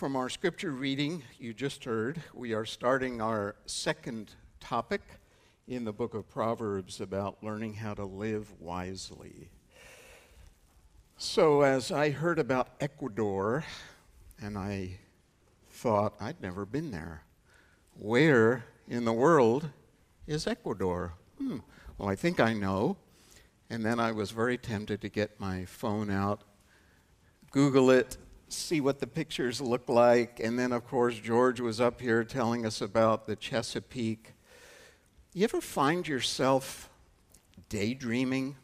from our scripture reading you just heard, we are starting our second topic in the book of Proverbs about learning how to live wisely. So, as I heard about Ecuador, and I thought I'd never been there, where in the world is Ecuador? Hmm. Well, I think I know. And then I was very tempted to get my phone out, Google it, see what the pictures look like. And then, of course, George was up here telling us about the Chesapeake. You ever find yourself daydreaming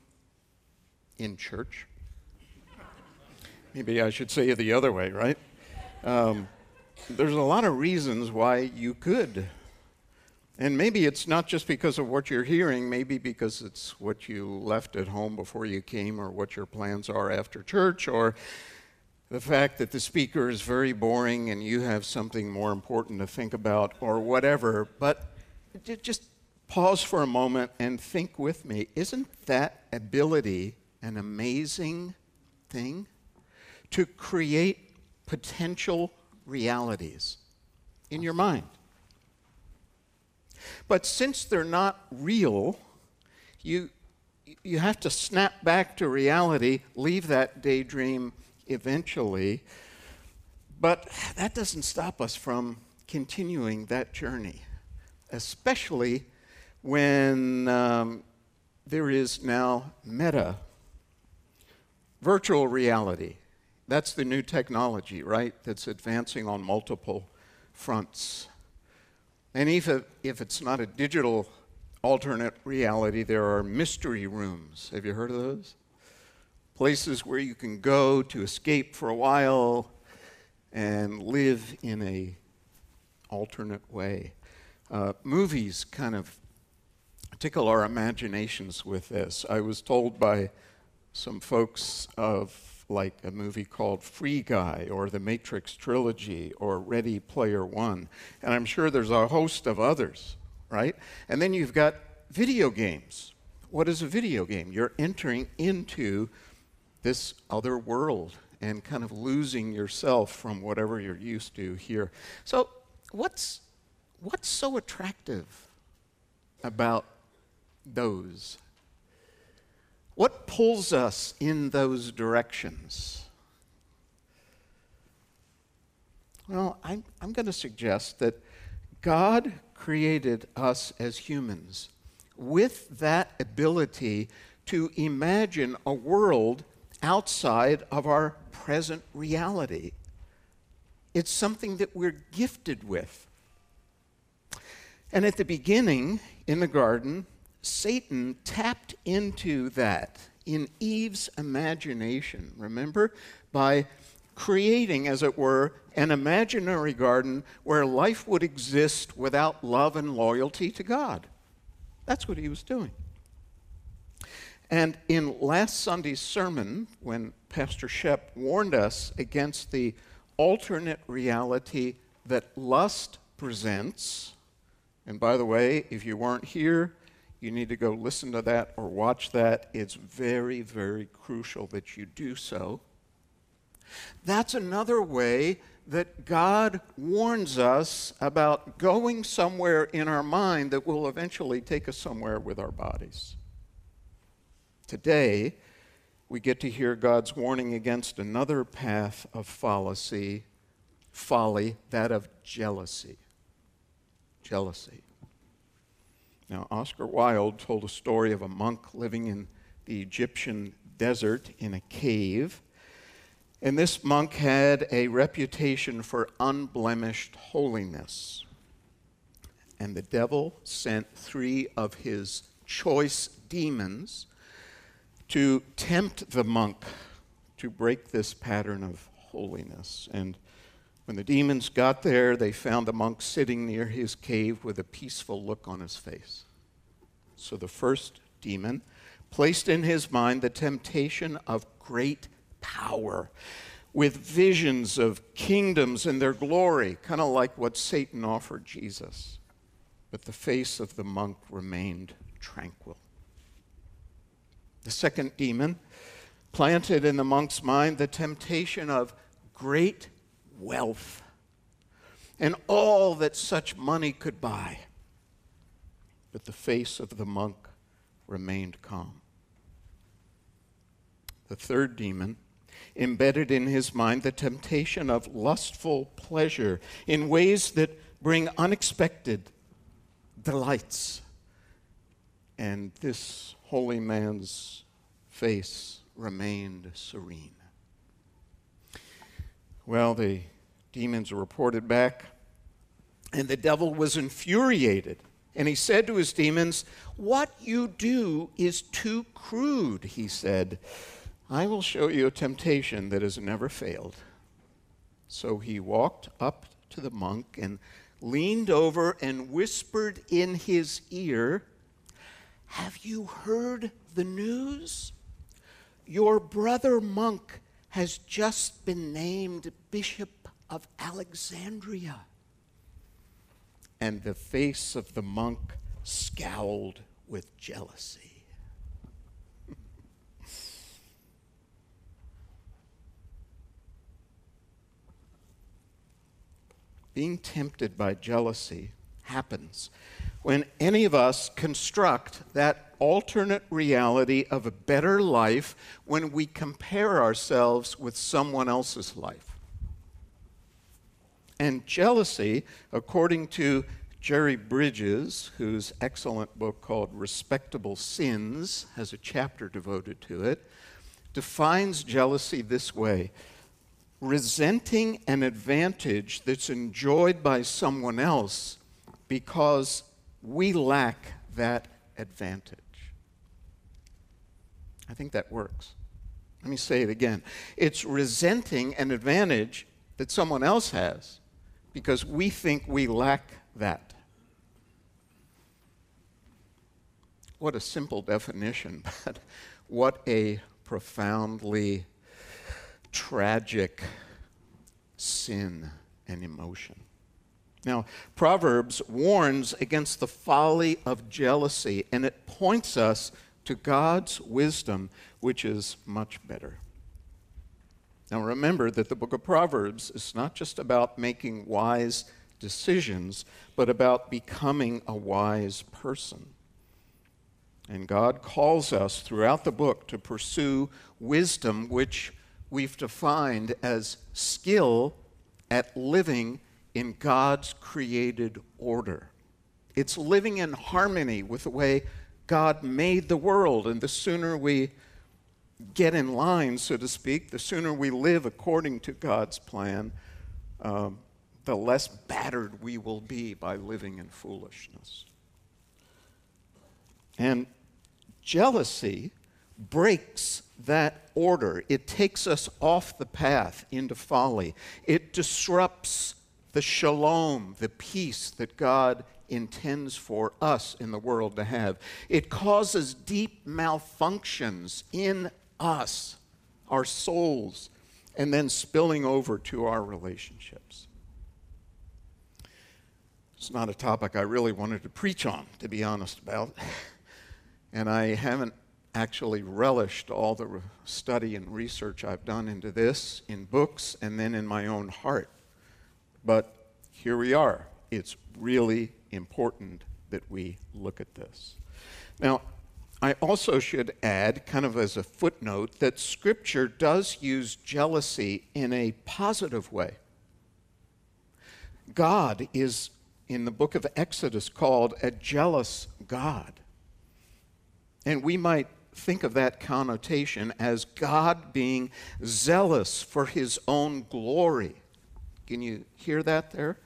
in church? Maybe I should say it the other way, right? Um, there's a lot of reasons why you could. And maybe it's not just because of what you're hearing, maybe because it's what you left at home before you came, or what your plans are after church, or the fact that the speaker is very boring and you have something more important to think about, or whatever. But just pause for a moment and think with me. Isn't that ability an amazing thing? To create potential realities in your mind. But since they're not real, you, you have to snap back to reality, leave that daydream eventually. But that doesn't stop us from continuing that journey, especially when um, there is now meta, virtual reality. That's the new technology, right? That's advancing on multiple fronts. And if, if it's not a digital alternate reality, there are mystery rooms. Have you heard of those? Places where you can go to escape for a while and live in a alternate way. Uh, movies kind of tickle our imaginations with this. I was told by some folks of like a movie called Free Guy or the Matrix trilogy or Ready Player One, and I'm sure there's a host of others, right? And then you've got video games. What is a video game? You're entering into this other world and kind of losing yourself from whatever you're used to here. So, what's, what's so attractive about those? What pulls us in those directions? Well, I'm, I'm going to suggest that God created us as humans with that ability to imagine a world outside of our present reality. It's something that we're gifted with. And at the beginning in the garden, Satan tapped into that in Eve's imagination, remember? By creating, as it were, an imaginary garden where life would exist without love and loyalty to God. That's what he was doing. And in last Sunday's sermon, when Pastor Shep warned us against the alternate reality that lust presents, and by the way, if you weren't here, you need to go listen to that or watch that. It's very, very crucial that you do so. That's another way that God warns us about going somewhere in our mind that will eventually take us somewhere with our bodies. Today, we get to hear God's warning against another path of fallacy, folly, that of jealousy. Jealousy. Now, Oscar Wilde told a story of a monk living in the Egyptian desert in a cave. And this monk had a reputation for unblemished holiness. And the devil sent three of his choice demons to tempt the monk to break this pattern of holiness. And when the demons got there, they found the monk sitting near his cave with a peaceful look on his face. So the first demon placed in his mind the temptation of great power with visions of kingdoms and their glory, kind of like what Satan offered Jesus. But the face of the monk remained tranquil. The second demon planted in the monk's mind the temptation of great wealth. and all that such money could buy. But the face of the monk remained calm. The third demon embedded in his mind the temptation of lustful pleasure in ways that bring unexpected delights. And this holy man's face remained serene. Well, the demons reported back, and the devil was infuriated. And he said to his demons, What you do is too crude, he said. I will show you a temptation that has never failed. So he walked up to the monk and leaned over and whispered in his ear, Have you heard the news? Your brother monk has just been named Bishop of Alexandria. And the face of the monk scowled with jealousy. being tempted by jealousy happens when any of us construct that alternate reality of a better life when we compare ourselves with someone else's life. And jealousy, according to Jerry Bridges, whose excellent book called Respectable Sins has a chapter devoted to it, defines jealousy this way resenting an advantage that's enjoyed by someone else because we lack that advantage. I think that works. Let me say it again. It's resenting an advantage that someone else has because we think we lack that. What a simple definition, but what a profoundly tragic sin and emotion. Now, Proverbs warns against the folly of jealousy, and it points us to God's wisdom, which is much better. Now, remember that the book of Proverbs is not just about making wise decisions, but about becoming a wise person. And God calls us throughout the book to pursue wisdom, which we've defined as skill at living in God's created order. It's living in harmony with the way God made the world. And the sooner we get in line, so to speak, the sooner we live according to God's plan, um, the less battered we will be by living in foolishness. And jealousy breaks that order. It takes us off the path into folly. It disrupts the shalom, the peace that God intends for us in the world to have. It causes deep malfunctions in us, our souls, and then spilling over to our relationships. It's not a topic I really wanted to preach on, to be honest about. And I haven't actually relished all the study and research I've done into this in books and then in my own heart. But here we are. It's really important that we look at this. Now, I also should add, kind of as a footnote, that Scripture does use jealousy in a positive way. God is, in the book of Exodus, called a jealous God. And we might think of that connotation as God being zealous for his own glory. Can you hear that there?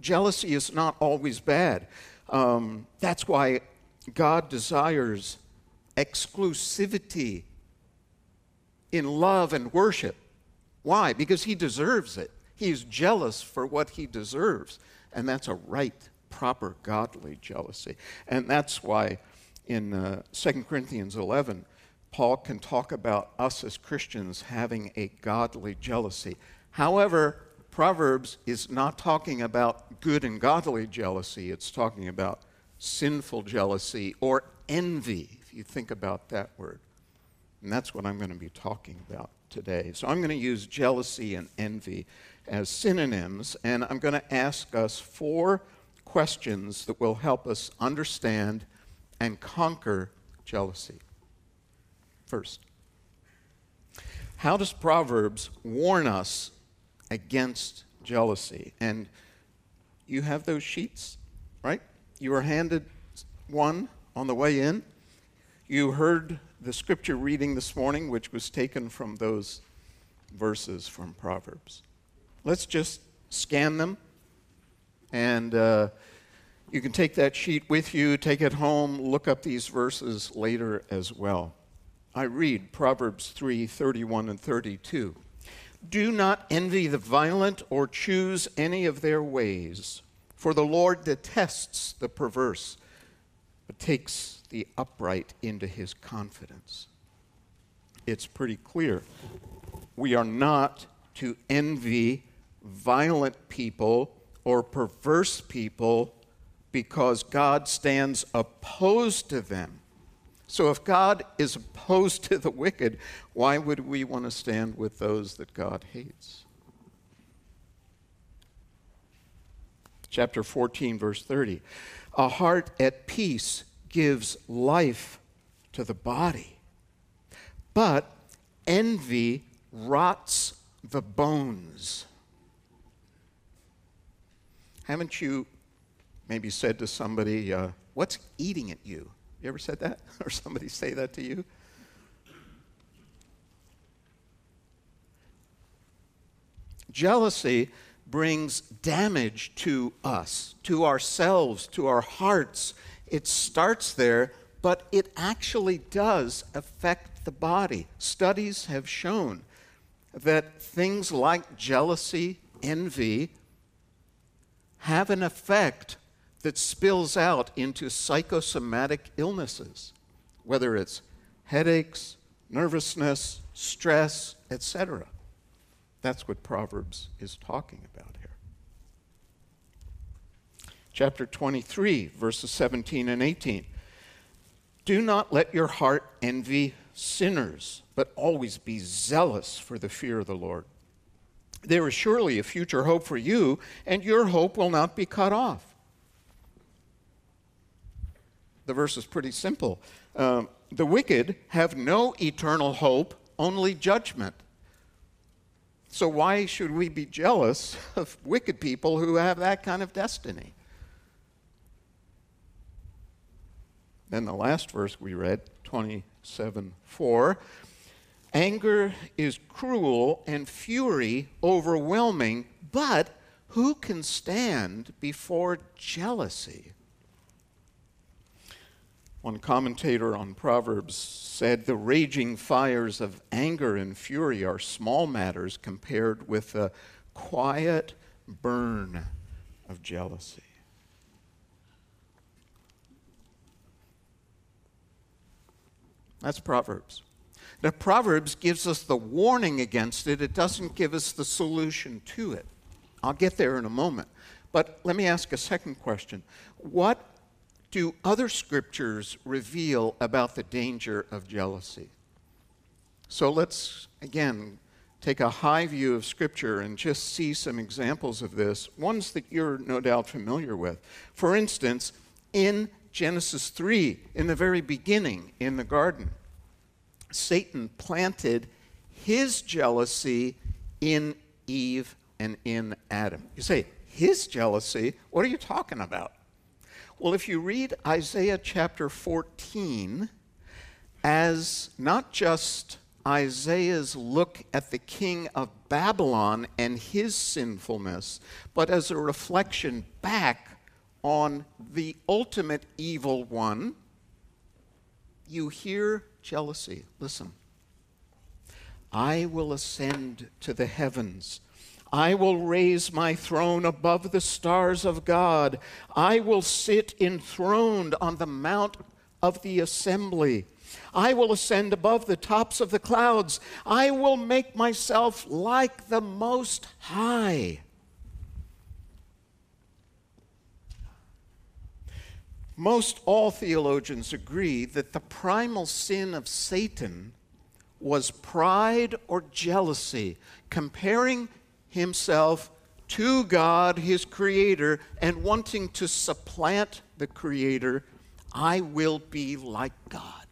Jealousy is not always bad. Um, that's why God desires exclusivity in love and worship. Why? Because he deserves it. He is jealous for what he deserves. And that's a right, proper, godly jealousy. And that's why in uh, 2 Corinthians 11, Paul can talk about us as Christians having a godly jealousy. However, Proverbs is not talking about good and godly jealousy, it's talking about sinful jealousy or envy, if you think about that word. And that's what I'm going to be talking about today. So I'm going to use jealousy and envy as synonyms, and I'm going to ask us four questions that will help us understand and conquer jealousy. First, how does Proverbs warn us against jealousy? And you have those sheets, right? You were handed one on the way in. You heard the scripture reading this morning, which was taken from those verses from Proverbs. Let's just scan them, and uh, you can take that sheet with you, take it home, look up these verses later as well. I read Proverbs 3 31 and 32. Do not envy the violent or choose any of their ways, for the Lord detests the perverse, but takes the upright into his confidence. It's pretty clear. We are not to envy violent people or perverse people because God stands opposed to them. So if God is opposed to the wicked, why would we want to stand with those that God hates? Chapter 14, verse 30. A heart at peace gives life to the body, but envy rots the bones. Haven't you maybe said to somebody, uh, What's eating at you? You ever said that? or somebody say that to you? Jealousy brings damage to us, to ourselves, to our hearts. It starts there, but it actually does affect the body. Studies have shown that things like jealousy, envy, have an effect that spills out into psychosomatic illnesses, whether it's headaches, nervousness, stress, etc. That's what Proverbs is talking about here. Chapter 23, verses 17 and 18. Do not let your heart envy sinners, but always be zealous for the fear of the Lord. There is surely a future hope for you, and your hope will not be cut off. The verse is pretty simple. Um, the wicked have no eternal hope, only judgment. So, why should we be jealous of wicked people who have that kind of destiny? Then the last verse we read, 27 4. Anger is cruel and fury overwhelming, but who can stand before jealousy? One commentator on Proverbs said the raging fires of anger and fury are small matters compared with the quiet burn of jealousy. That's Proverbs. Now, Proverbs gives us the warning against it, it doesn't give us the solution to it. I'll get there in a moment. But let me ask a second question. What do other scriptures reveal about the danger of jealousy? So let's, again, take a high view of Scripture and just see some examples of this, ones that you're no doubt familiar with. For instance, in Genesis 3, in the very beginning in the garden, Satan planted his jealousy in Eve and in Adam. You say, his jealousy? What are you talking about? Well, if you read Isaiah chapter 14 as not just Isaiah's look at the king of Babylon and his sinfulness, but as a reflection back on the ultimate evil one, you hear jealousy. Listen. I will ascend to the heavens. I will raise my throne above the stars of God. I will sit enthroned on the mount of the assembly. I will ascend above the tops of the clouds. I will make myself like the Most High. Most all theologians agree that the primal sin of Satan was pride or jealousy, comparing himself to God, his creator, and wanting to supplant the creator, I will be like God.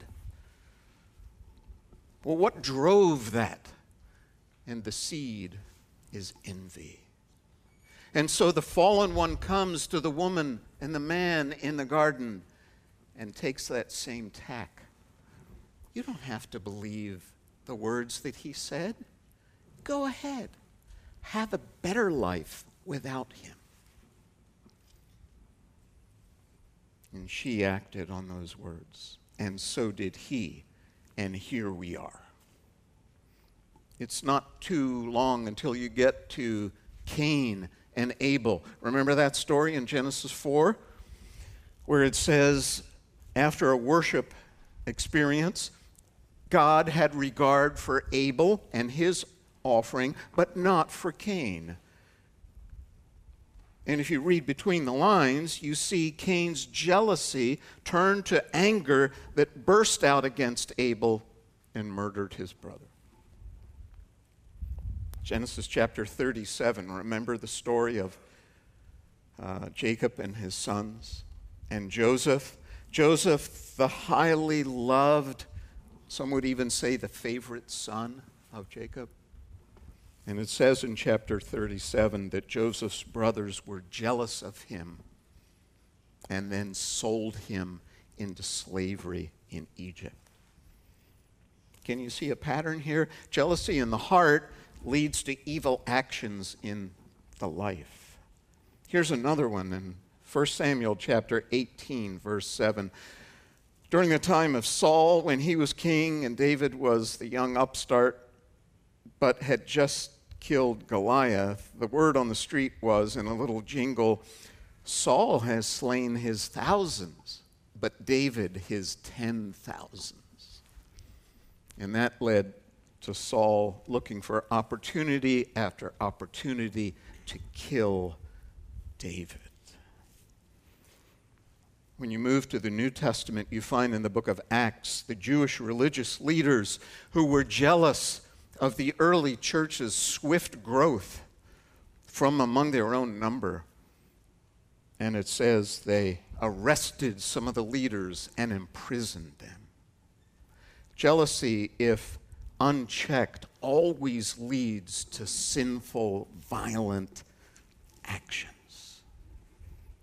Well, what drove that? And the seed is envy. And so the fallen one comes to the woman and the man in the garden and takes that same tack. You don't have to believe the words that he said. Go ahead. Have a better life without him. And she acted on those words, and so did he, and here we are. It's not too long until you get to Cain and Abel. Remember that story in Genesis 4? Where it says, after a worship experience, God had regard for Abel and his offering, but not for Cain. And if you read between the lines, you see Cain's jealousy turn to anger that burst out against Abel and murdered his brother. Genesis chapter 37, remember the story of uh, Jacob and his sons and Joseph? Joseph, the highly loved, some would even say the favorite son of Jacob. And it says in chapter 37 that Joseph's brothers were jealous of him and then sold him into slavery in Egypt. Can you see a pattern here? Jealousy in the heart leads to evil actions in the life. Here's another one in 1 Samuel chapter 18 verse 7. During the time of Saul when he was king and David was the young upstart but had just killed Goliath, the word on the street was in a little jingle Saul has slain his thousands, but David his ten thousands. And that led to Saul looking for opportunity after opportunity to kill David. When you move to the New Testament, you find in the book of Acts the Jewish religious leaders who were jealous of the early church's swift growth from among their own number. And it says they arrested some of the leaders and imprisoned them. Jealousy, if unchecked, always leads to sinful, violent actions.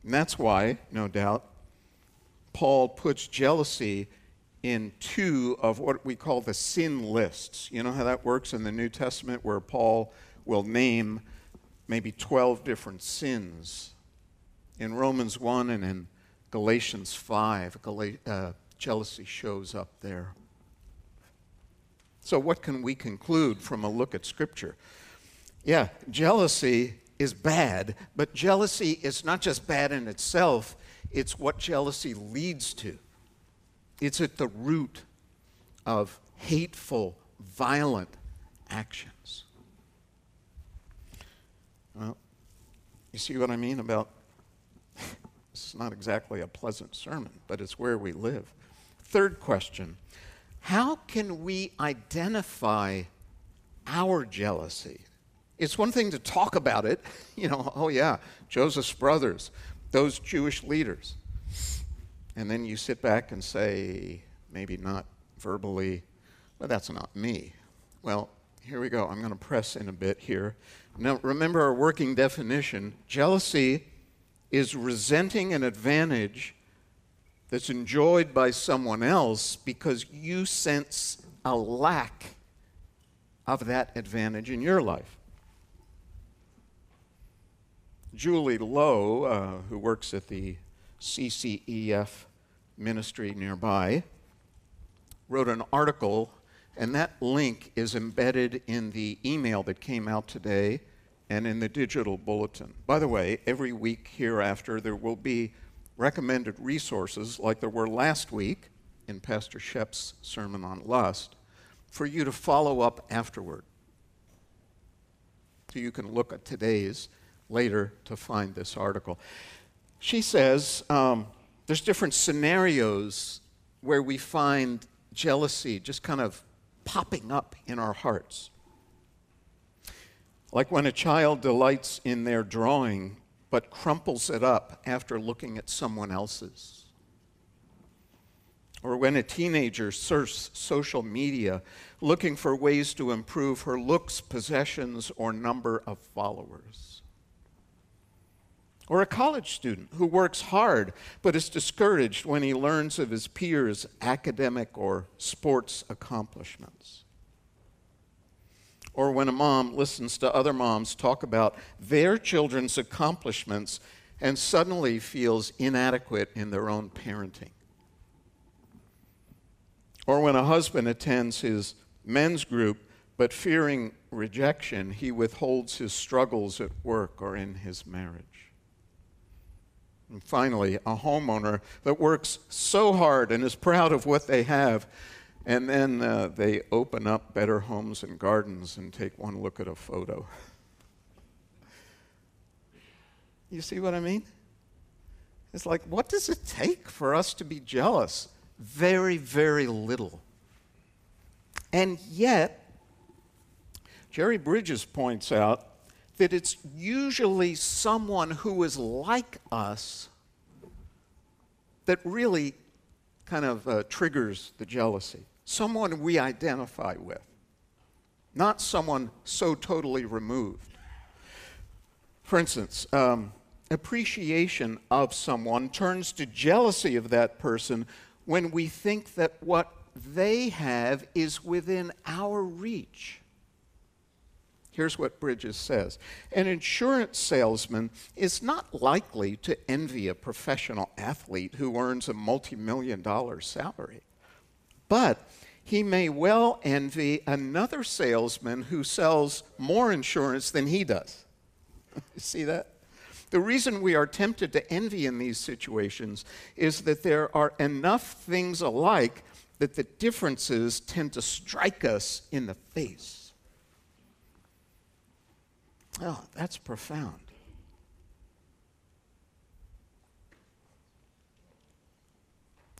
And that's why, no doubt, Paul puts jealousy in two of what we call the sin lists. You know how that works in the New Testament, where Paul will name maybe 12 different sins. In Romans 1 and in Galatians 5, uh, jealousy shows up there. So, what can we conclude from a look at Scripture? Yeah, jealousy is bad, but jealousy is not just bad in itself, it's what jealousy leads to. It's at the root of hateful, violent actions. Well, you see what I mean about it's not exactly a pleasant sermon, but it's where we live. Third question How can we identify our jealousy? It's one thing to talk about it, you know, oh yeah, Joseph's brothers, those Jewish leaders. And then you sit back and say, maybe not verbally, but that's not me. Well, here we go. I'm going to press in a bit here. Now, remember our working definition jealousy is resenting an advantage that's enjoyed by someone else because you sense a lack of that advantage in your life. Julie Lowe, uh, who works at the CCEF ministry nearby, wrote an article, and that link is embedded in the email that came out today and in the digital bulletin. By the way, every week hereafter, there will be recommended resources like there were last week in Pastor Shep's sermon on lust for you to follow up afterward. So you can look at today's later to find this article. She says um, there's different scenarios where we find jealousy just kind of popping up in our hearts. Like when a child delights in their drawing but crumples it up after looking at someone else's. Or when a teenager surfs social media looking for ways to improve her looks, possessions, or number of followers. Or a college student who works hard but is discouraged when he learns of his peers' academic or sports accomplishments. Or when a mom listens to other moms talk about their children's accomplishments and suddenly feels inadequate in their own parenting. Or when a husband attends his men's group, but fearing rejection, he withholds his struggles at work or in his marriage. And finally, a homeowner that works so hard and is proud of what they have, and then uh, they open up Better Homes and Gardens and take one look at a photo. You see what I mean? It's like, what does it take for us to be jealous? Very, very little. And yet, Jerry Bridges points out that it's usually someone who is like us that really kind of uh, triggers the jealousy. Someone we identify with, not someone so totally removed. For instance, um, appreciation of someone turns to jealousy of that person when we think that what they have is within our reach. Here's what Bridges says An insurance salesman is not likely to envy a professional athlete who earns a multi million dollar salary. But he may well envy another salesman who sells more insurance than he does. See that? The reason we are tempted to envy in these situations is that there are enough things alike that the differences tend to strike us in the face. Oh, that's profound.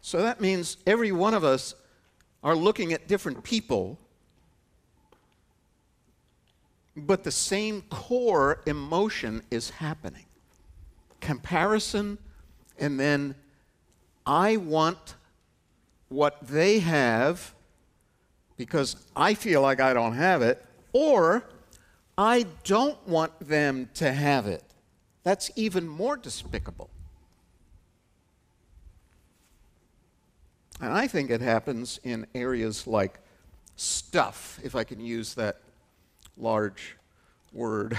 So that means every one of us are looking at different people, but the same core emotion is happening comparison, and then I want what they have because I feel like I don't have it, or I don't want them to have it. That's even more despicable. And I think it happens in areas like stuff, if I can use that large word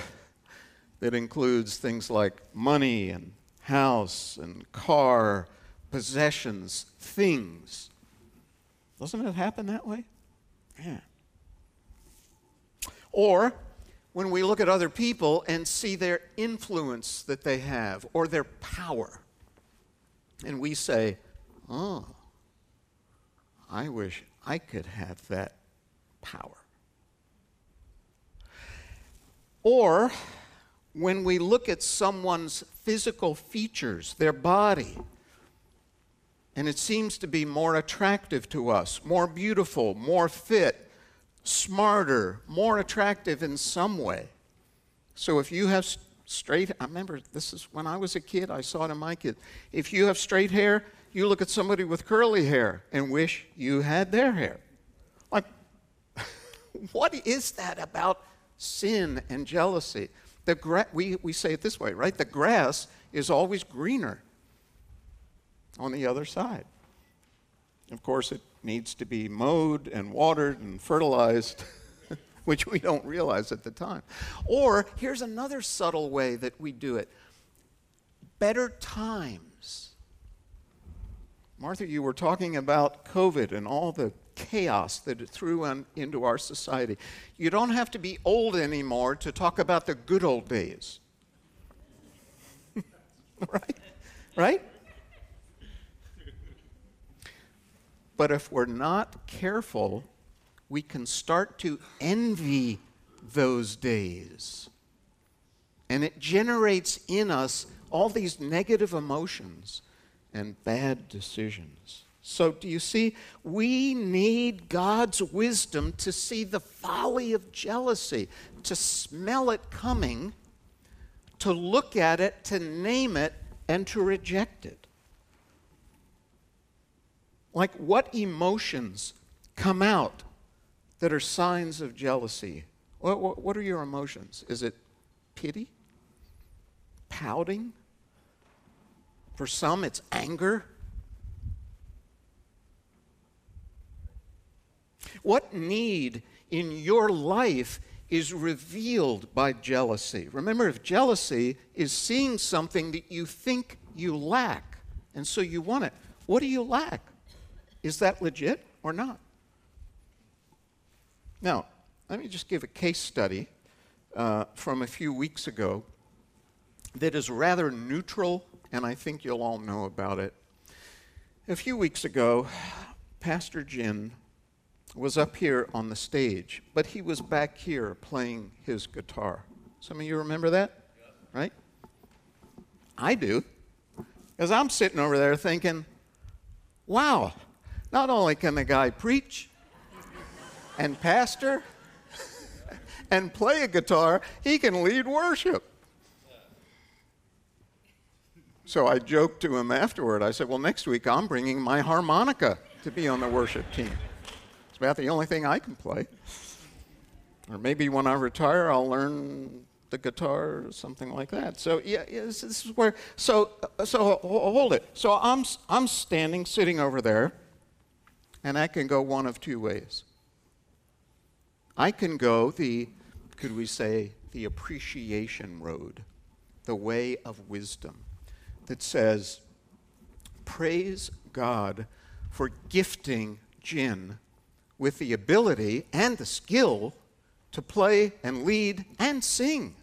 that includes things like money and house and car, possessions, things. Doesn't it happen that way? Yeah. Or when we look at other people and see their influence that they have or their power, and we say, oh, I wish I could have that power. Or when we look at someone's physical features, their body, and it seems to be more attractive to us, more beautiful, more fit, smarter, more attractive in some way. So if you have straight, I remember this is when I was a kid, I saw it in my kid. If you have straight hair, you look at somebody with curly hair and wish you had their hair. Like, what is that about sin and jealousy? The gra- we, we say it this way, right? The grass is always greener on the other side. Of course, it needs to be mowed and watered and fertilized, which we don't realize at the time. Or here's another subtle way that we do it better times. Martha, you were talking about COVID and all the chaos that it threw into our society. You don't have to be old anymore to talk about the good old days. right? Right? But if we're not careful, we can start to envy those days. And it generates in us all these negative emotions and bad decisions. So, do you see? We need God's wisdom to see the folly of jealousy, to smell it coming, to look at it, to name it, and to reject it. Like, what emotions come out that are signs of jealousy? What, what, what are your emotions? Is it pity? Pouting? For some, it's anger. What need in your life is revealed by jealousy? Remember, if jealousy is seeing something that you think you lack, and so you want it, what do you lack? Is that legit or not? Now, let me just give a case study uh, from a few weeks ago that is rather neutral, and I think you'll all know about it. A few weeks ago, Pastor Jin was up here on the stage, but he was back here playing his guitar. Some of you remember that? Right? I do. Because I'm sitting over there thinking, wow, not only can the guy preach and pastor and play a guitar, he can lead worship. So I joked to him afterward. I said, Well, next week I'm bringing my harmonica to be on the worship team. It's about the only thing I can play. Or maybe when I retire, I'll learn the guitar or something like that. So yeah, this, is where. So so hold it. So I'm I'm standing, sitting over there, and I can go one of two ways. I can go the, could we say, the appreciation road, the way of wisdom, that says, praise God for gifting Jin with the ability and the skill to play and lead and sing.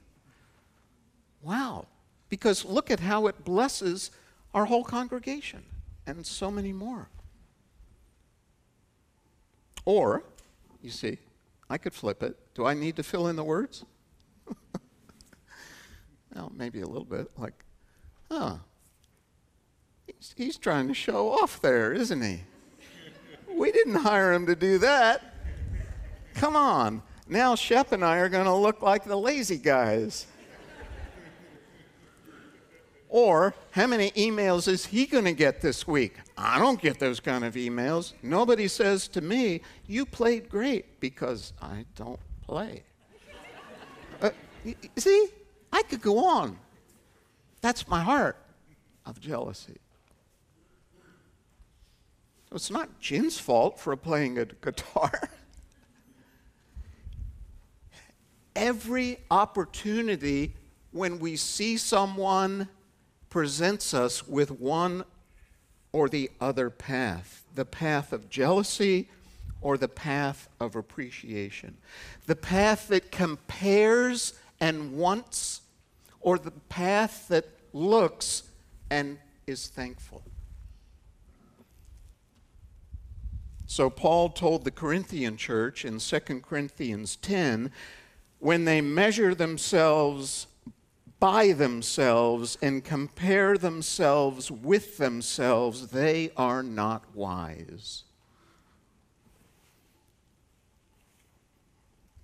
Wow. Because look at how it blesses our whole congregation and so many more. Or, you see, I could flip it. Do I need to fill in the words? well, maybe a little bit. Like, huh, he's, he's trying to show off there, isn't he? We didn't hire him to do that. Come on. Now Shep and I are going to look like the lazy guys. Or, how many emails is he going to get this week? I don't get those kind of emails. Nobody says to me, You played great because I don't play. uh, see, I could go on. That's my heart of jealousy. It's not Jin's fault for playing a guitar. Every opportunity when we see someone presents us with one or the other path the path of jealousy or the path of appreciation. The path that compares and wants, or the path that looks and is thankful. So Paul told the Corinthian church in 2 Corinthians 10 when they measure themselves by themselves and compare themselves with themselves, they are not wise.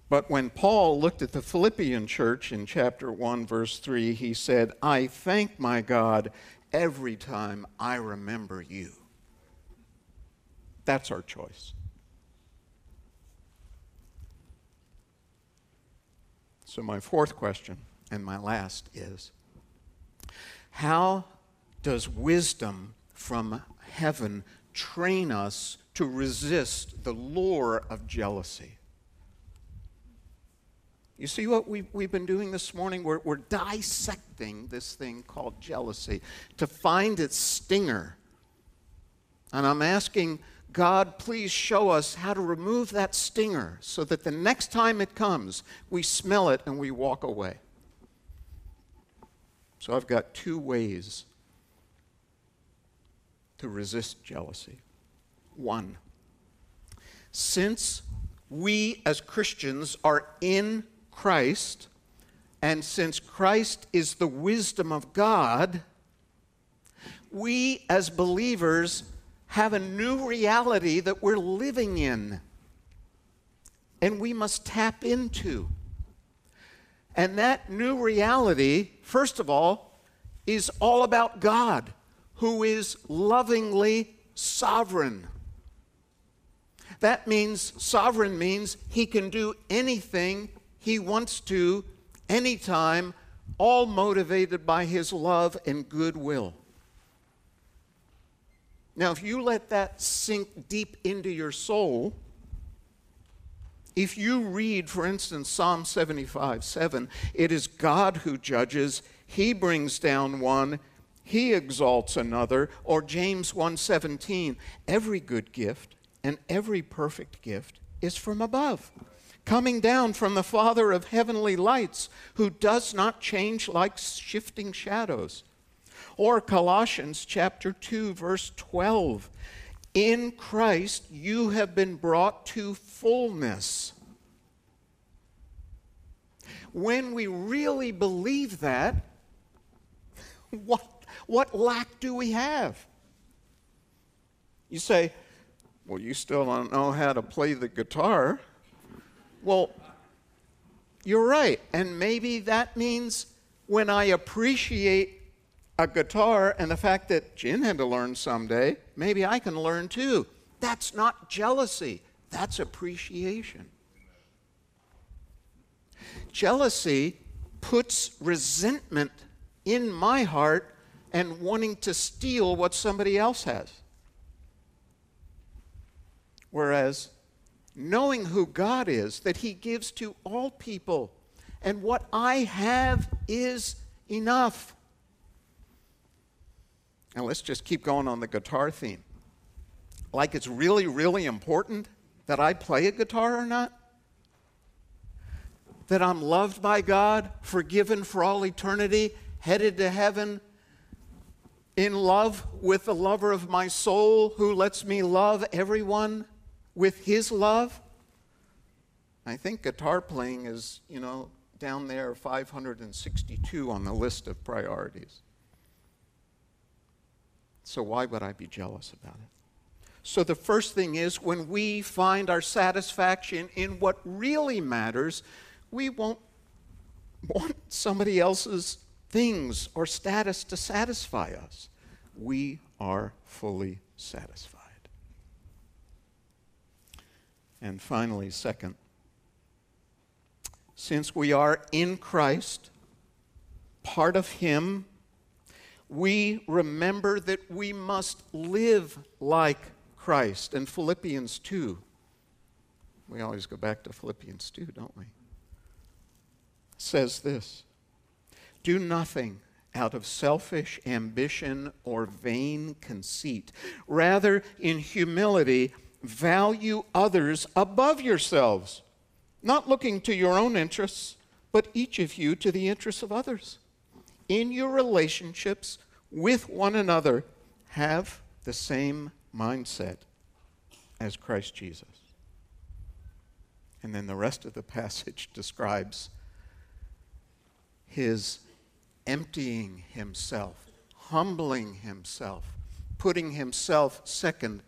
But when Paul looked at the Philippian church in chapter 1, verse 3, he said, I thank my God every time I remember you. That's our choice. So, my fourth question, and my last, is how does wisdom from heaven train us to resist the lure of jealousy? You see what we've, we've been doing this morning? We're, we're dissecting this thing called jealousy to find its stinger. And I'm asking God, please show us how to remove that stinger so that the next time it comes, we smell it and we walk away. So I've got two ways to resist jealousy. One, since we as Christians are in Christ, and since Christ is the wisdom of God, we as believers have a new reality that we're living in and we must tap into. And that new reality, first of all, is all about God, who is lovingly sovereign. That means sovereign means he can do anything he wants to, anytime, all motivated by his love and goodwill. Now, if you let that sink deep into your soul, if you read, for instance, Psalm 75 7, it is God who judges, He brings down one, He exalts another, or James 1:17, every good gift and every perfect gift is from above, coming down from the Father of heavenly lights, who does not change like shifting shadows. Or Colossians chapter 2 verse 12, in Christ you have been brought to fullness. When we really believe that, what, what lack do we have? You say, well, you still don't know how to play the guitar. Well, you're right. And maybe that means when I appreciate a guitar and the fact that Jin had to learn someday, maybe I can learn too. That's not jealousy, that's appreciation. Jealousy puts resentment in my heart and wanting to steal what somebody else has. Whereas knowing who God is, that He gives to all people, and what I have is enough. And let's just keep going on the guitar theme. Like it's really, really important that I play a guitar or not? That I'm loved by God, forgiven for all eternity, headed to heaven, in love with the lover of my soul who lets me love everyone with his love. I think guitar playing is, you know, down there 562 on the list of priorities. So why would I be jealous about it? So the first thing is when we find our satisfaction in what really matters, we won't want somebody else's things or status to satisfy us. We are fully satisfied. And finally, second, since we are in Christ, part of Him, we remember that we must live like Christ. And Philippians 2, we always go back to Philippians 2, don't we? Says this Do nothing out of selfish ambition or vain conceit. Rather, in humility, value others above yourselves, not looking to your own interests, but each of you to the interests of others. In your relationships with one another, have the same mindset as Christ Jesus. And then the rest of the passage describes his emptying himself, humbling himself, putting himself second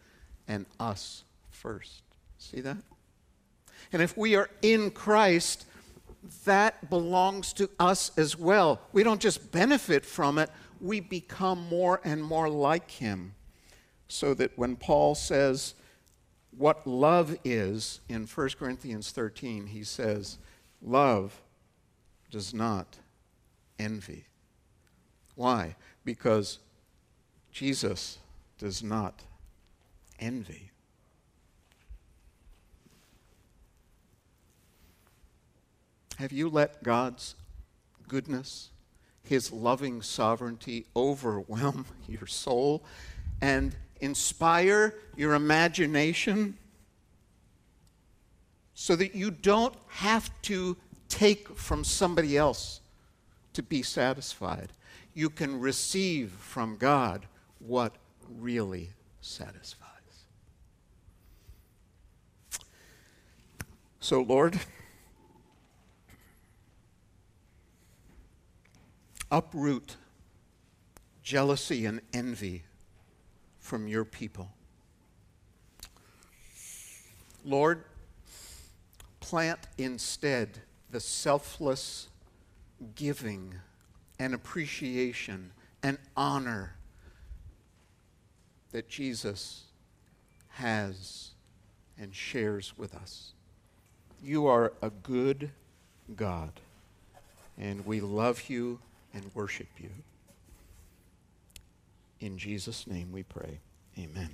and us first. See that? And if we are in Christ, that belongs to us as well. We don't just benefit from it, we become more and more like Him. So that when Paul says what love is in 1 Corinthians 13, he says, Love does not envy. Why? Because Jesus does not envy. Have you let God's goodness, His loving sovereignty overwhelm your soul and inspire your imagination so that you don't have to take from somebody else to be satisfied? You can receive from God what really satisfies. So, Lord, uproot jealousy and envy from your people. Lord, plant instead the selfless giving and appreciation and honor that Jesus has and shares with us. You are a good God, and we love you and worship you. In Jesus' name we pray. Amen.